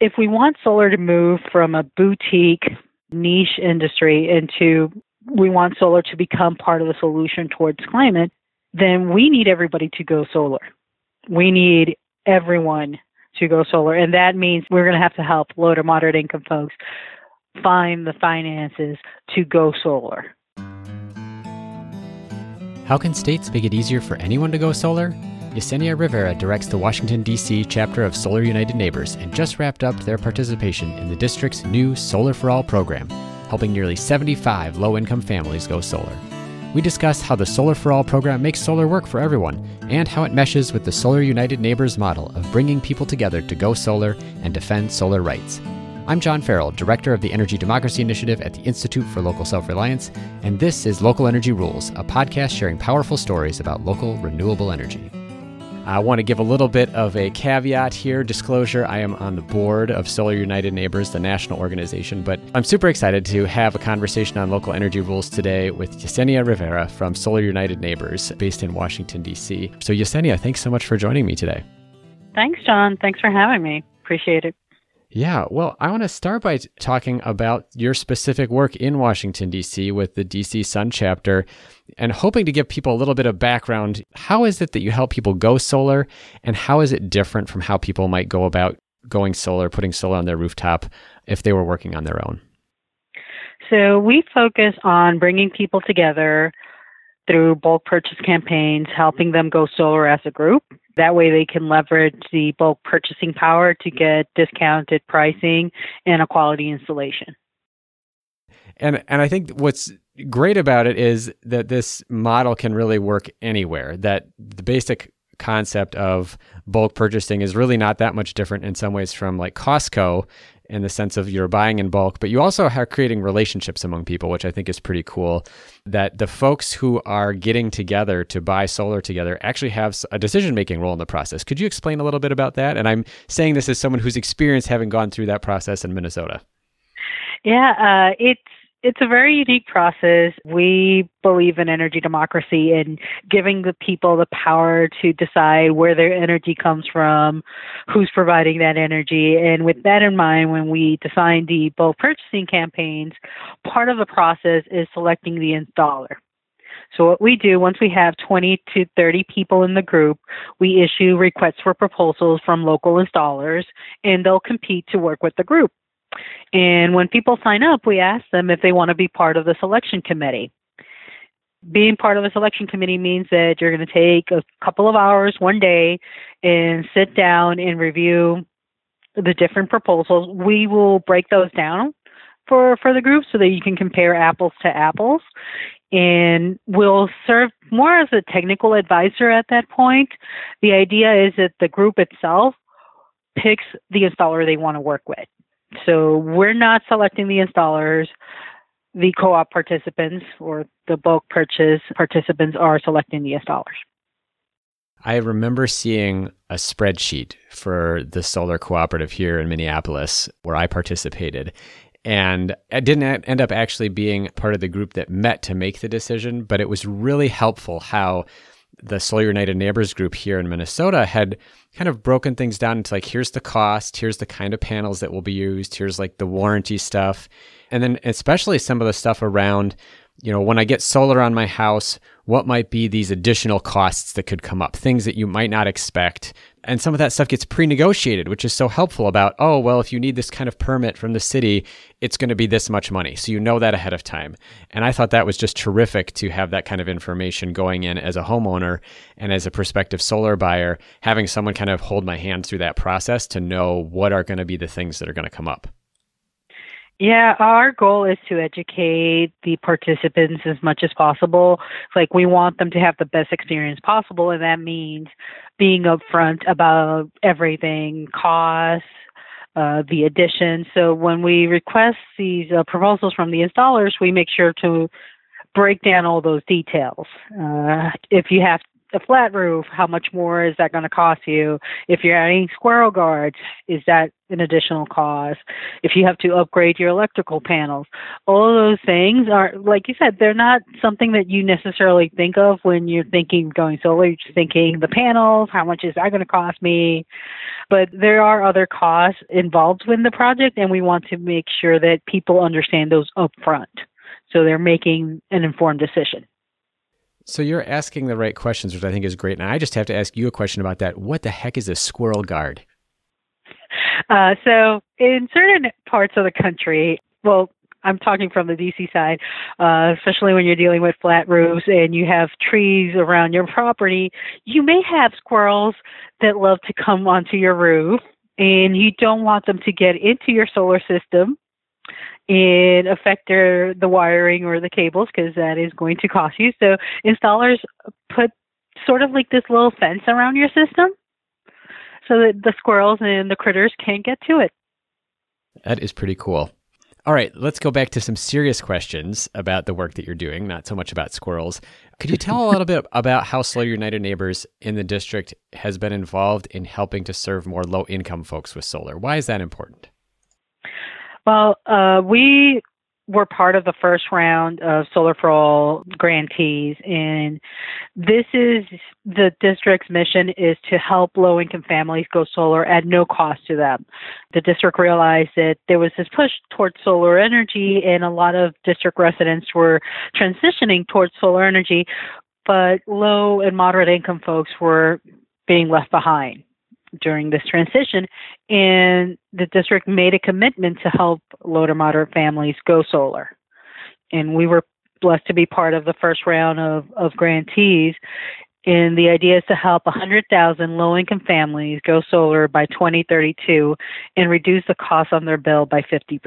if we want solar to move from a boutique niche industry into we want solar to become part of the solution towards climate, then we need everybody to go solar. We need everyone to go solar. And that means we're going to have to help low to moderate income folks find the finances to go solar. How can states make it easier for anyone to go solar? Yesenia Rivera directs the Washington, D.C. chapter of Solar United Neighbors and just wrapped up their participation in the district's new Solar for All program, helping nearly 75 low income families go solar. We discuss how the Solar for All program makes solar work for everyone and how it meshes with the Solar United Neighbors model of bringing people together to go solar and defend solar rights. I'm John Farrell, Director of the Energy Democracy Initiative at the Institute for Local Self Reliance, and this is Local Energy Rules, a podcast sharing powerful stories about local renewable energy. I want to give a little bit of a caveat here. Disclosure I am on the board of Solar United Neighbors, the national organization, but I'm super excited to have a conversation on local energy rules today with Yesenia Rivera from Solar United Neighbors, based in Washington, D.C. So, Yesenia, thanks so much for joining me today. Thanks, John. Thanks for having me. Appreciate it. Yeah, well, I want to start by talking about your specific work in Washington, D.C. with the D.C. Sun chapter and hoping to give people a little bit of background. How is it that you help people go solar, and how is it different from how people might go about going solar, putting solar on their rooftop if they were working on their own? So, we focus on bringing people together through bulk purchase campaigns, helping them go solar as a group that way, they can leverage the bulk purchasing power to get discounted pricing and a quality installation. And and I think what's great about it is that this model can really work anywhere. That the basic concept of bulk purchasing is really not that much different in some ways from like Costco in the sense of you're buying in bulk, but you also are creating relationships among people, which I think is pretty cool. That the folks who are getting together to buy solar together actually have a decision making role in the process. Could you explain a little bit about that? And I'm saying this as someone who's experienced having gone through that process in Minnesota. Yeah, uh, it's it's a very unique process. We believe in energy democracy and giving the people the power to decide where their energy comes from, who's providing that energy. And with that in mind, when we design the bulk purchasing campaigns, part of the process is selecting the installer. So what we do once we have 20 to 30 people in the group, we issue requests for proposals from local installers and they'll compete to work with the group. And when people sign up, we ask them if they want to be part of the selection committee. Being part of the selection committee means that you're going to take a couple of hours one day and sit down and review the different proposals. We will break those down for, for the group so that you can compare apples to apples. And we'll serve more as a technical advisor at that point. The idea is that the group itself picks the installer they want to work with. So we're not selecting the installers. The co op participants or the bulk purchase participants are selecting the installers. I remember seeing a spreadsheet for the solar cooperative here in Minneapolis where I participated. And I didn't end up actually being part of the group that met to make the decision, but it was really helpful how the Solar United Neighbors group here in Minnesota had kind of broken things down into like here's the cost, here's the kind of panels that will be used, here's like the warranty stuff, and then especially some of the stuff around you know, when I get solar on my house, what might be these additional costs that could come up, things that you might not expect. And some of that stuff gets pre negotiated, which is so helpful about, oh, well, if you need this kind of permit from the city, it's going to be this much money. So you know that ahead of time. And I thought that was just terrific to have that kind of information going in as a homeowner and as a prospective solar buyer, having someone kind of hold my hand through that process to know what are going to be the things that are going to come up. Yeah, our goal is to educate the participants as much as possible. Like we want them to have the best experience possible, and that means being upfront about everything, costs, uh, the addition. So when we request these uh, proposals from the installers, we make sure to break down all those details. Uh, if you have a flat roof, how much more is that going to cost you? If you're adding squirrel guards, is that an additional cost? If you have to upgrade your electrical panels, all of those things are, like you said, they're not something that you necessarily think of when you're thinking going solar. You're thinking the panels, how much is that going to cost me? But there are other costs involved with the project, and we want to make sure that people understand those upfront so they're making an informed decision. So you're asking the right questions, which I think is great. And I just have to ask you a question about that. What the heck is a squirrel guard? Uh, so in certain parts of the country, well, I'm talking from the DC side, uh, especially when you're dealing with flat roofs and you have trees around your property, you may have squirrels that love to come onto your roof and you don't want them to get into your solar system and affect their, the wiring or the cables because that is going to cost you. So installers put sort of like this little fence around your system so that the squirrels and the critters can't get to it. That is pretty cool. All right, let's go back to some serious questions about the work that you're doing, not so much about squirrels. Could you tell a little bit about how Solar United Neighbors in the district has been involved in helping to serve more low income folks with solar? Why is that important? Well, uh, we were part of the first round of Solar for All grantees, and this is the district's mission is to help low-income families go solar at no cost to them. The district realized that there was this push towards solar energy, and a lot of district residents were transitioning towards solar energy, but low and moderate income folks were being left behind during this transition, and the district made a commitment to help low to moderate families go solar. And we were blessed to be part of the first round of, of grantees. And the idea is to help 100,000 low income families go solar by 2032 and reduce the cost on their bill by 50%.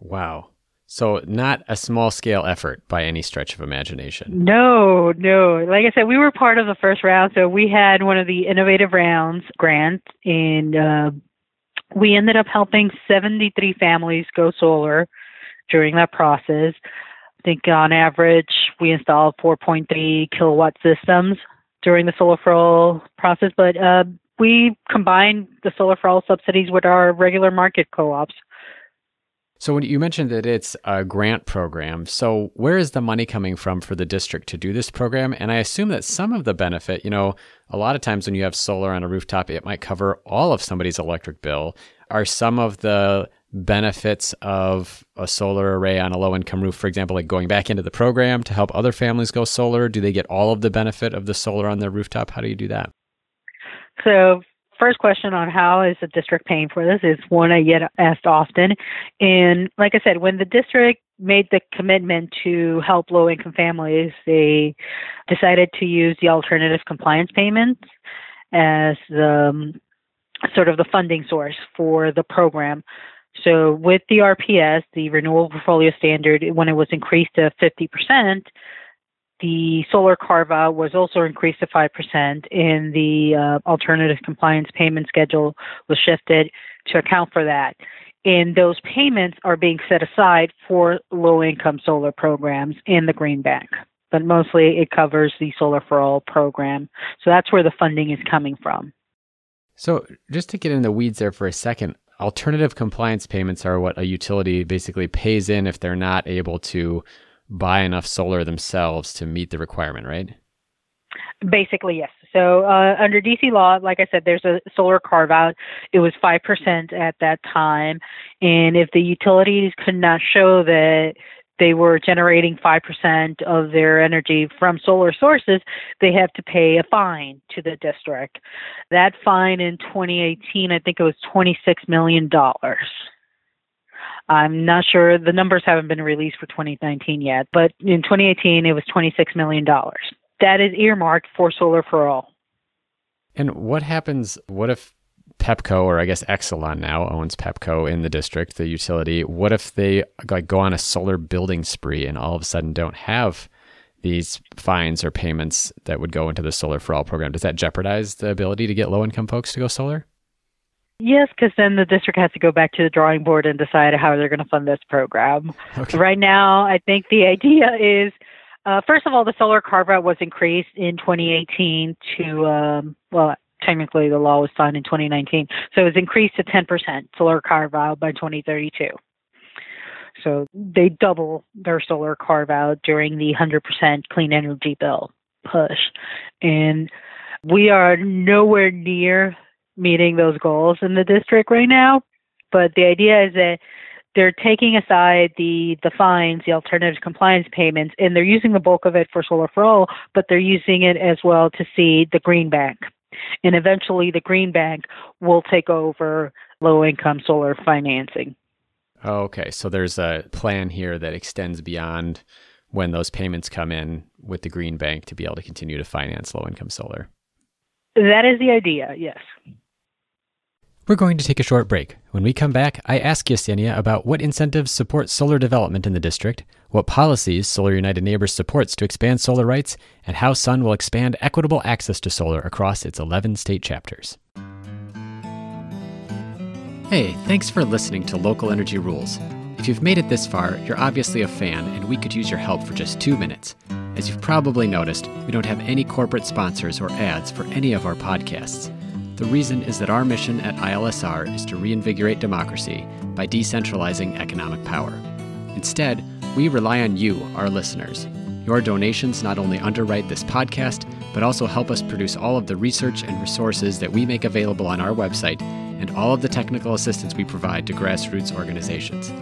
Wow. So, not a small scale effort by any stretch of imagination. No, no. Like I said, we were part of the first round. So, we had one of the innovative rounds grant, and uh, we ended up helping 73 families go solar during that process. I think on average, we installed 4.3 kilowatt systems during the solar for all process, but uh, we combined the solar for all subsidies with our regular market co ops. So when you mentioned that it's a grant program, so where is the money coming from for the district to do this program? And I assume that some of the benefit, you know, a lot of times when you have solar on a rooftop, it might cover all of somebody's electric bill. Are some of the benefits of a solar array on a low income roof, for example, like going back into the program to help other families go solar? Do they get all of the benefit of the solar on their rooftop? How do you do that? So first question on how is the district paying for this is one I get asked often. And like I said, when the district made the commitment to help low income families, they decided to use the alternative compliance payments as the um, sort of the funding source for the program. So with the RPS, the renewable portfolio standard, when it was increased to 50%, the solar carve out was also increased to 5%, and the uh, alternative compliance payment schedule was shifted to account for that. And those payments are being set aside for low income solar programs in the Green Bank. But mostly it covers the Solar for All program. So that's where the funding is coming from. So, just to get in the weeds there for a second, alternative compliance payments are what a utility basically pays in if they're not able to buy enough solar themselves to meet the requirement, right? Basically, yes. So uh, under DC law, like I said, there's a solar carve out. It was 5% at that time. And if the utilities could not show that they were generating 5% of their energy from solar sources, they have to pay a fine to the district. That fine in 2018, I think it was $26 million. I'm not sure the numbers haven't been released for 2019 yet, but in 2018 it was 26 million dollars. That is earmarked for solar for all. And what happens? What if Pepco or I guess Exelon now owns Pepco in the district, the utility? What if they like go on a solar building spree and all of a sudden don't have these fines or payments that would go into the solar for all program? Does that jeopardize the ability to get low income folks to go solar? Yes, because then the district has to go back to the drawing board and decide how they're going to fund this program. Okay. Right now, I think the idea is Uh, first of all, the solar carve out was increased in 2018 to, um, well, technically the law was signed in 2019. So it was increased to 10% solar carve out by 2032. So they double their solar carve out during the 100% clean energy bill push. And we are nowhere near meeting those goals in the district right now. But the idea is that they're taking aside the the fines, the alternative compliance payments, and they're using the bulk of it for solar for all, but they're using it as well to seed the green bank. And eventually the green bank will take over low income solar financing. Okay, so there's a plan here that extends beyond when those payments come in with the green bank to be able to continue to finance low income solar. That is the idea, yes. We're going to take a short break. When we come back, I ask Yesenia about what incentives support solar development in the district, what policies Solar United Neighbors supports to expand solar rights, and how Sun will expand equitable access to solar across its 11 state chapters. Hey, thanks for listening to Local Energy Rules. If you've made it this far, you're obviously a fan, and we could use your help for just two minutes. As you've probably noticed, we don't have any corporate sponsors or ads for any of our podcasts. The reason is that our mission at ILSR is to reinvigorate democracy by decentralizing economic power. Instead, we rely on you, our listeners. Your donations not only underwrite this podcast, but also help us produce all of the research and resources that we make available on our website and all of the technical assistance we provide to grassroots organizations.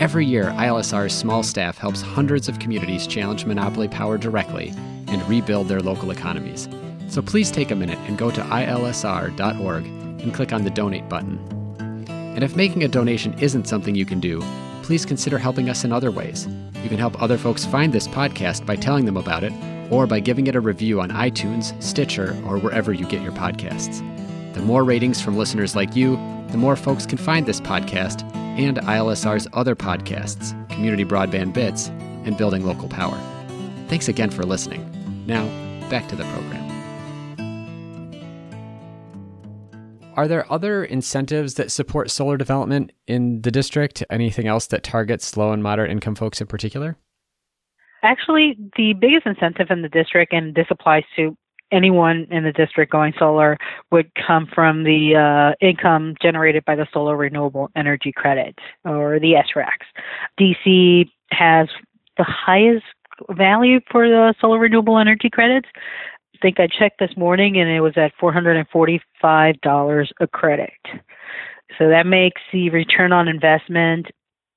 Every year, ILSR's small staff helps hundreds of communities challenge monopoly power directly and rebuild their local economies. So please take a minute and go to ilsr.org and click on the donate button. And if making a donation isn't something you can do, please consider helping us in other ways. You can help other folks find this podcast by telling them about it or by giving it a review on iTunes, Stitcher, or wherever you get your podcasts. The more ratings from listeners like you, the more folks can find this podcast and ILSR's other podcasts, Community Broadband Bits, and Building Local Power. Thanks again for listening. Now, back to the program. Are there other incentives that support solar development in the district? Anything else that targets low and moderate income folks in particular? Actually, the biggest incentive in the district, and this applies to anyone in the district going solar, would come from the uh, income generated by the solar renewable energy credit or the SRECs. DC has the highest value for the solar renewable energy credits think I checked this morning and it was at $445 a credit. So that makes the return on investment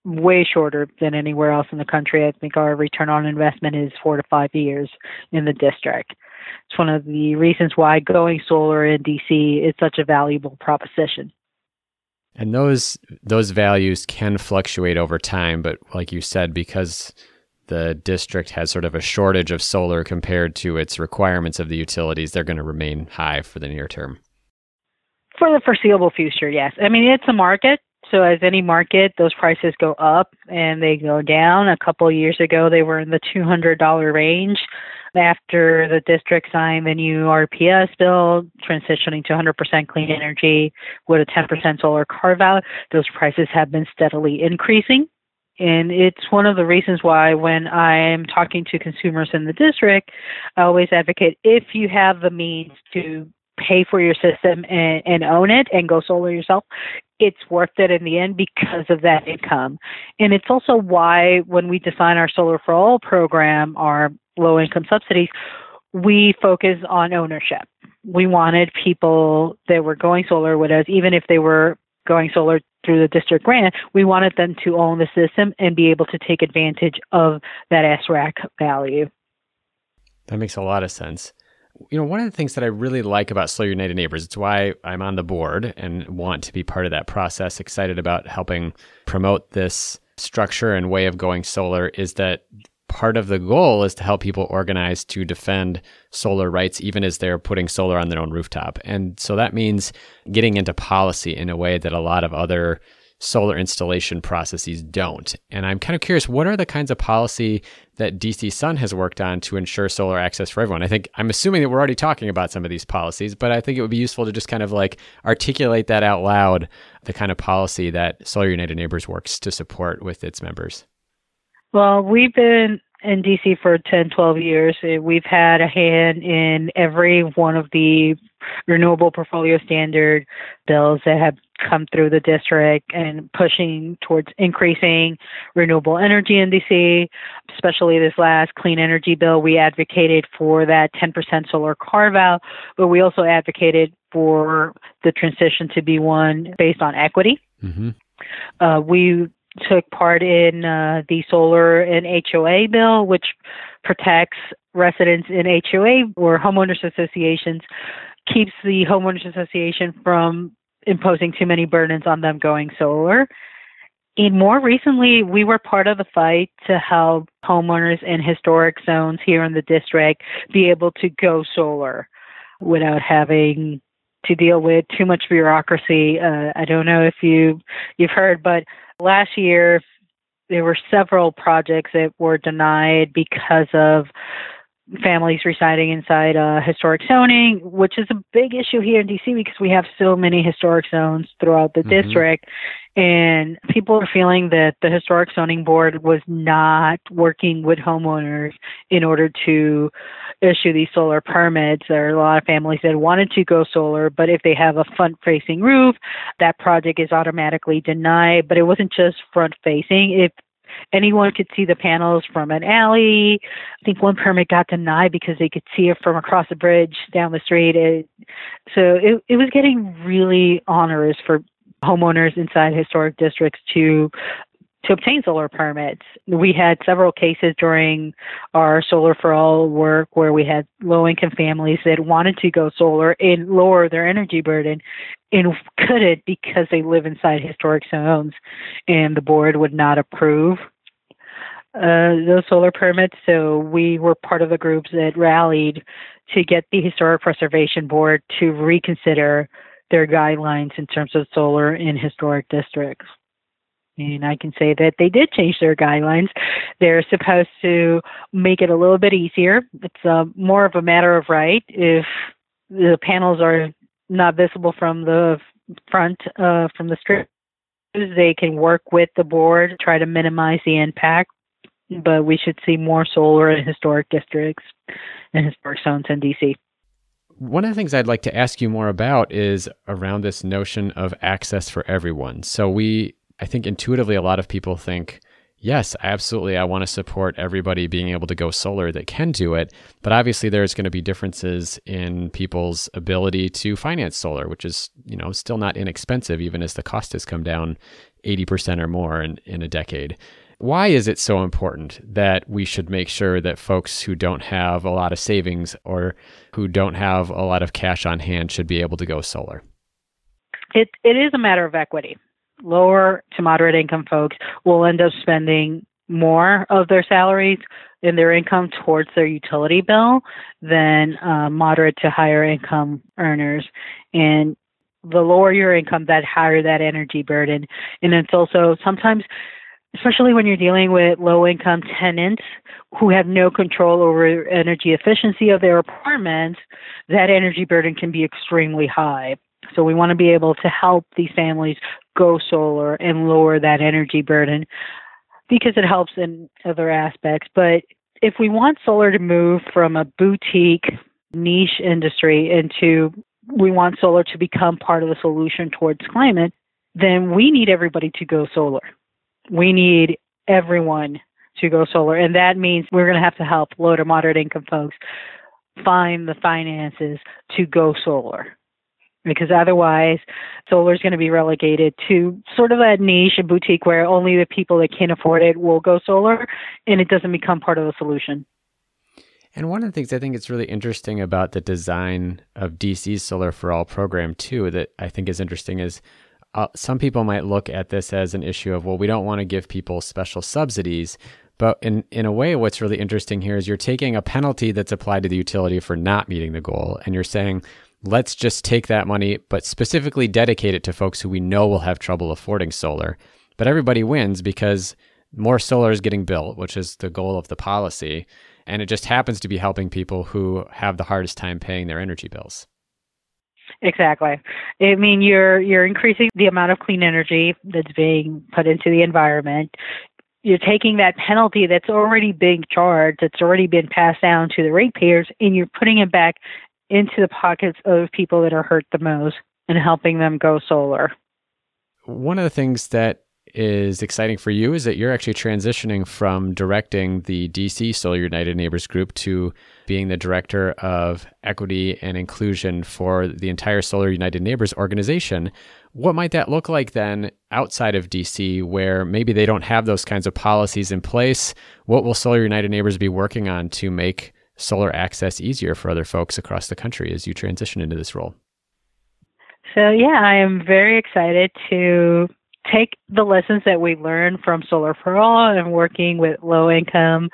way shorter than anywhere else in the country. I think our return on investment is four to five years in the district. It's one of the reasons why going solar in DC is such a valuable proposition. And those those values can fluctuate over time, but like you said, because the district has sort of a shortage of solar compared to its requirements of the utilities, they're going to remain high for the near term. For the foreseeable future, yes. I mean, it's a market. So, as any market, those prices go up and they go down. A couple of years ago, they were in the $200 range. After the district signed the new RPS bill, transitioning to 100% clean energy with a 10% solar carve out, those prices have been steadily increasing. And it's one of the reasons why when I am talking to consumers in the district, I always advocate if you have the means to pay for your system and, and own it and go solar yourself, it's worth it in the end because of that income. And it's also why when we design our Solar for All program, our low income subsidies, we focus on ownership. We wanted people that were going solar with us, even if they were going solar through the district grant, we wanted them to own the system and be able to take advantage of that SREC value. That makes a lot of sense. You know, one of the things that I really like about Solar United Neighbors, it's why I'm on the board and want to be part of that process, excited about helping promote this structure and way of going solar, is that part of the goal is to help people organize to defend solar rights, even as they're putting solar on their own rooftop. And so that means getting into policy in a way that a lot of other solar installation processes don't. And I'm kind of curious, what are the kinds of policy that DC Sun has worked on to ensure solar access for everyone? I think I'm assuming that we're already talking about some of these policies, but I think it would be useful to just kind of like articulate that out loud, the kind of policy that Solar United Neighbors works to support with its members. Well, we've been in DC for 10, 12 years. Uh, we've had a hand in every one of the renewable portfolio standard bills that have come through the district and pushing towards increasing renewable energy in DC. Especially this last clean energy bill, we advocated for that 10% solar carve out, but we also advocated for the transition to be one based on equity. Mm-hmm. Uh, we took part in uh, the solar and HOA bill, which protects residents in HOA or homeowners associations, keeps the homeowners association from imposing too many burdens on them going solar. And more recently, we were part of the fight to help homeowners in historic zones here in the district be able to go solar without having to deal with too much bureaucracy. Uh, I don't know if you you've heard, but last year there were several projects that were denied because of families residing inside uh, historic zoning, which is a big issue here in DC because we have so many historic zones throughout the mm-hmm. district. And people are feeling that the historic zoning board was not working with homeowners in order to issue these solar permits. There are a lot of families that wanted to go solar, but if they have a front facing roof, that project is automatically denied. But it wasn't just front facing. If anyone could see the panels from an alley. I think one permit got denied because they could see it from across the bridge down the street. It, so it, it was getting really onerous for homeowners inside historic districts to to obtain solar permits. We had several cases during our Solar for All work where we had low income families that wanted to go solar and lower their energy burden and couldn't because they live inside historic zones and the board would not approve uh, those solar permits. So we were part of the groups that rallied to get the Historic Preservation Board to reconsider their guidelines in terms of solar in historic districts. And I can say that they did change their guidelines. They're supposed to make it a little bit easier. It's uh, more of a matter of right. If the panels are not visible from the front, uh, from the street, they can work with the board, to try to minimize the impact but we should see more solar in historic districts and historic zones in DC. One of the things I'd like to ask you more about is around this notion of access for everyone. So we I think intuitively a lot of people think yes, absolutely, I want to support everybody being able to go solar that can do it. But obviously, there's going to be differences in people's ability to finance solar, which is, you know, still not inexpensive, even as the cost has come down 80% or more in, in a decade. Why is it so important that we should make sure that folks who don't have a lot of savings or who don't have a lot of cash on hand should be able to go solar? It it is a matter of equity. Lower to moderate income folks will end up spending more of their salaries in their income towards their utility bill than uh, moderate to higher income earners. And the lower your income, that higher that energy burden. And it's also sometimes especially when you're dealing with low income tenants who have no control over energy efficiency of their apartments, that energy burden can be extremely high. So we want to be able to help these families go solar and lower that energy burden because it helps in other aspects. But if we want solar to move from a boutique niche industry into we want solar to become part of the solution towards climate, then we need everybody to go solar we need everyone to go solar. And that means we're going to have to help low to moderate income folks find the finances to go solar. Because otherwise, solar is going to be relegated to sort of that niche and boutique where only the people that can afford it will go solar, and it doesn't become part of the solution. And one of the things I think is really interesting about the design of DC's Solar for All program, too, that I think is interesting is uh, some people might look at this as an issue of, well, we don't want to give people special subsidies. But in, in a way, what's really interesting here is you're taking a penalty that's applied to the utility for not meeting the goal, and you're saying, let's just take that money, but specifically dedicate it to folks who we know will have trouble affording solar. But everybody wins because more solar is getting built, which is the goal of the policy. And it just happens to be helping people who have the hardest time paying their energy bills. Exactly. I mean, you're you're increasing the amount of clean energy that's being put into the environment. you're taking that penalty that's already being charged, that's already been passed down to the ratepayers, and you're putting it back into the pockets of people that are hurt the most and helping them go solar. One of the things that is exciting for you is that you're actually transitioning from directing the DC Solar United Neighbors group to being the director of equity and inclusion for the entire Solar United Neighbors organization. What might that look like then outside of DC, where maybe they don't have those kinds of policies in place? What will Solar United Neighbors be working on to make solar access easier for other folks across the country as you transition into this role? So, yeah, I am very excited to take the lessons that we learned from Solar for All and working with low income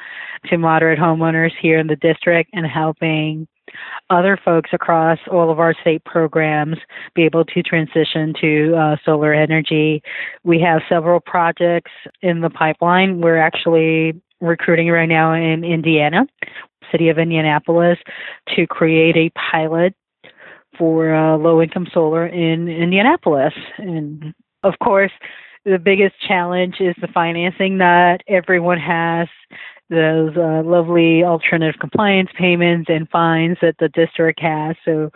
to moderate homeowners here in the district and helping other folks across all of our state programs be able to transition to uh, solar energy. We have several projects in the pipeline. We're actually recruiting right now in Indiana, city of Indianapolis, to create a pilot for uh, low income solar in Indianapolis. And of course, the biggest challenge is the financing. Not everyone has those uh, lovely alternative compliance payments and fines that the district has. So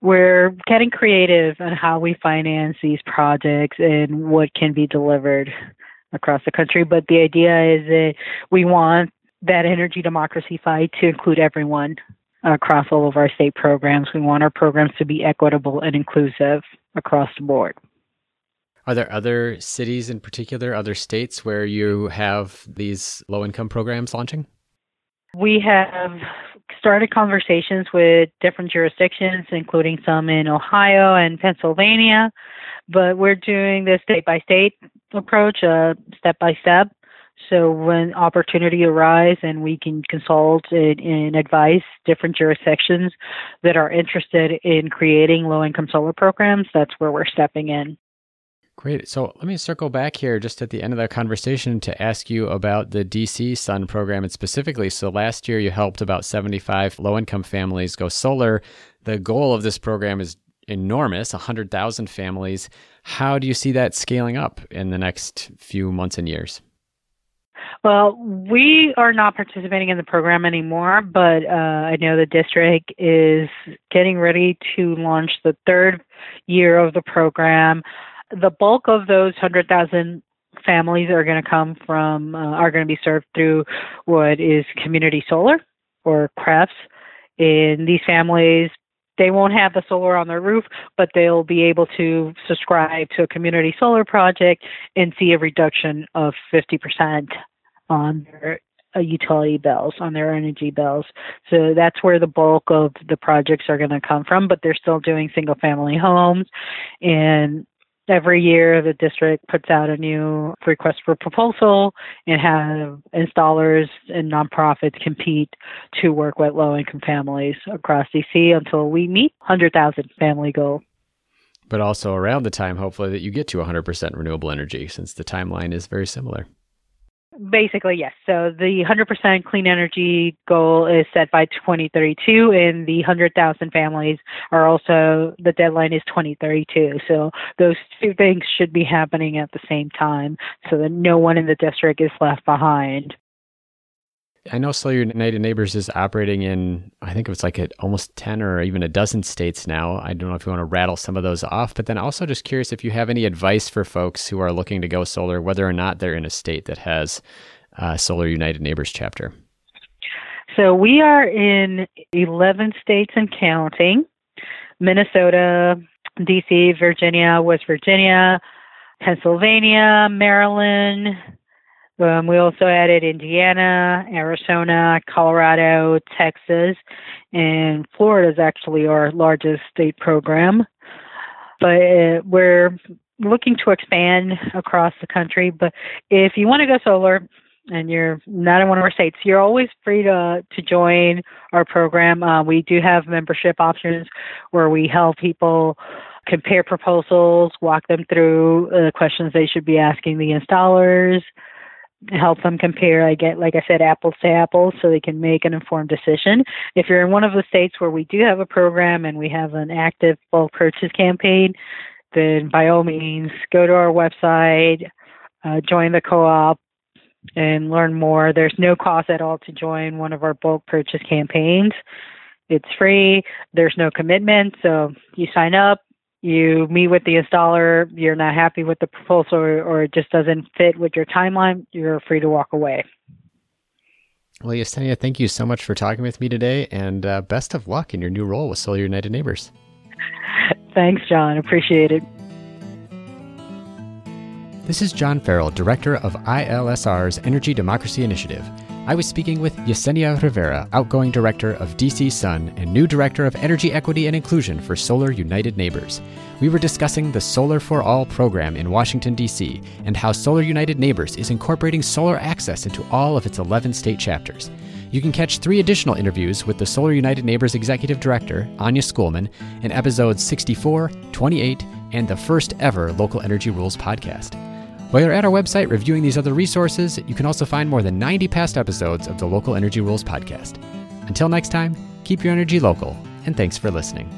we're getting creative on how we finance these projects and what can be delivered across the country. But the idea is that we want that energy democracy fight to include everyone across all of our state programs. We want our programs to be equitable and inclusive across the board. Are there other cities in particular, other states where you have these low income programs launching? We have started conversations with different jurisdictions, including some in Ohio and Pennsylvania, but we're doing this state by state approach, uh, step by step. So when opportunity arises and we can consult and, and advise different jurisdictions that are interested in creating low income solar programs, that's where we're stepping in. Great. So let me circle back here just at the end of the conversation to ask you about the DC Sun program and specifically. So last year you helped about 75 low income families go solar. The goal of this program is enormous 100,000 families. How do you see that scaling up in the next few months and years? Well, we are not participating in the program anymore, but uh, I know the district is getting ready to launch the third year of the program the bulk of those 100,000 families are going to come from, uh, are going to be served through what is community solar or CREFs. In these families, they won't have the solar on their roof, but they'll be able to subscribe to a community solar project and see a reduction of 50% on their uh, utility bills, on their energy bills. So that's where the bulk of the projects are going to come from, but they're still doing single family homes and every year the district puts out a new request for proposal and have installers and nonprofits compete to work with low income families across DC until we meet 100,000 family goal. But also around the time, hopefully, that you get to 100% renewable energy, since the timeline is very similar. Basically, yes. So the 100% clean energy goal is set by 2032, and the 100,000 families are also, the deadline is 2032. So those two things should be happening at the same time so that no one in the district is left behind. I know Solar United Neighbors is operating in, I think it's like at almost 10 or even a dozen states now. I don't know if you want to rattle some of those off, but then also just curious if you have any advice for folks who are looking to go solar, whether or not they're in a state that has a Solar United Neighbors chapter. So we are in 11 states and counting Minnesota, DC, Virginia, West Virginia, Pennsylvania, Maryland, um, we also added Indiana, Arizona, Colorado, Texas, and Florida is actually our largest state program. But uh, we're looking to expand across the country. But if you want to go solar and you're not in one of our states, you're always free to to join our program. Uh, we do have membership options where we help people compare proposals, walk them through the uh, questions they should be asking the installers help them compare i get like i said apples to apples so they can make an informed decision if you're in one of the states where we do have a program and we have an active bulk purchase campaign then by all means go to our website uh, join the co-op and learn more. There's no cost at all to join one of our bulk purchase campaigns. It's free. There's no commitment. So you sign up, you meet with the installer, you're not happy with the proposal or, or it just doesn't fit with your timeline, you're free to walk away. Well, Yesenia, thank you so much for talking with me today and uh, best of luck in your new role with Solar United Neighbors. Thanks, John. Appreciate it. This is John Farrell, Director of ILSR's Energy Democracy Initiative. I was speaking with Yesenia Rivera, outgoing Director of DC Sun and new Director of Energy Equity and Inclusion for Solar United Neighbors. We were discussing the Solar for All program in Washington, D.C., and how Solar United Neighbors is incorporating solar access into all of its 11 state chapters. You can catch three additional interviews with the Solar United Neighbors Executive Director, Anya Schoolman, in episodes 64, 28, and the first ever Local Energy Rules podcast. While you're at our website reviewing these other resources, you can also find more than 90 past episodes of the Local Energy Rules podcast. Until next time, keep your energy local, and thanks for listening.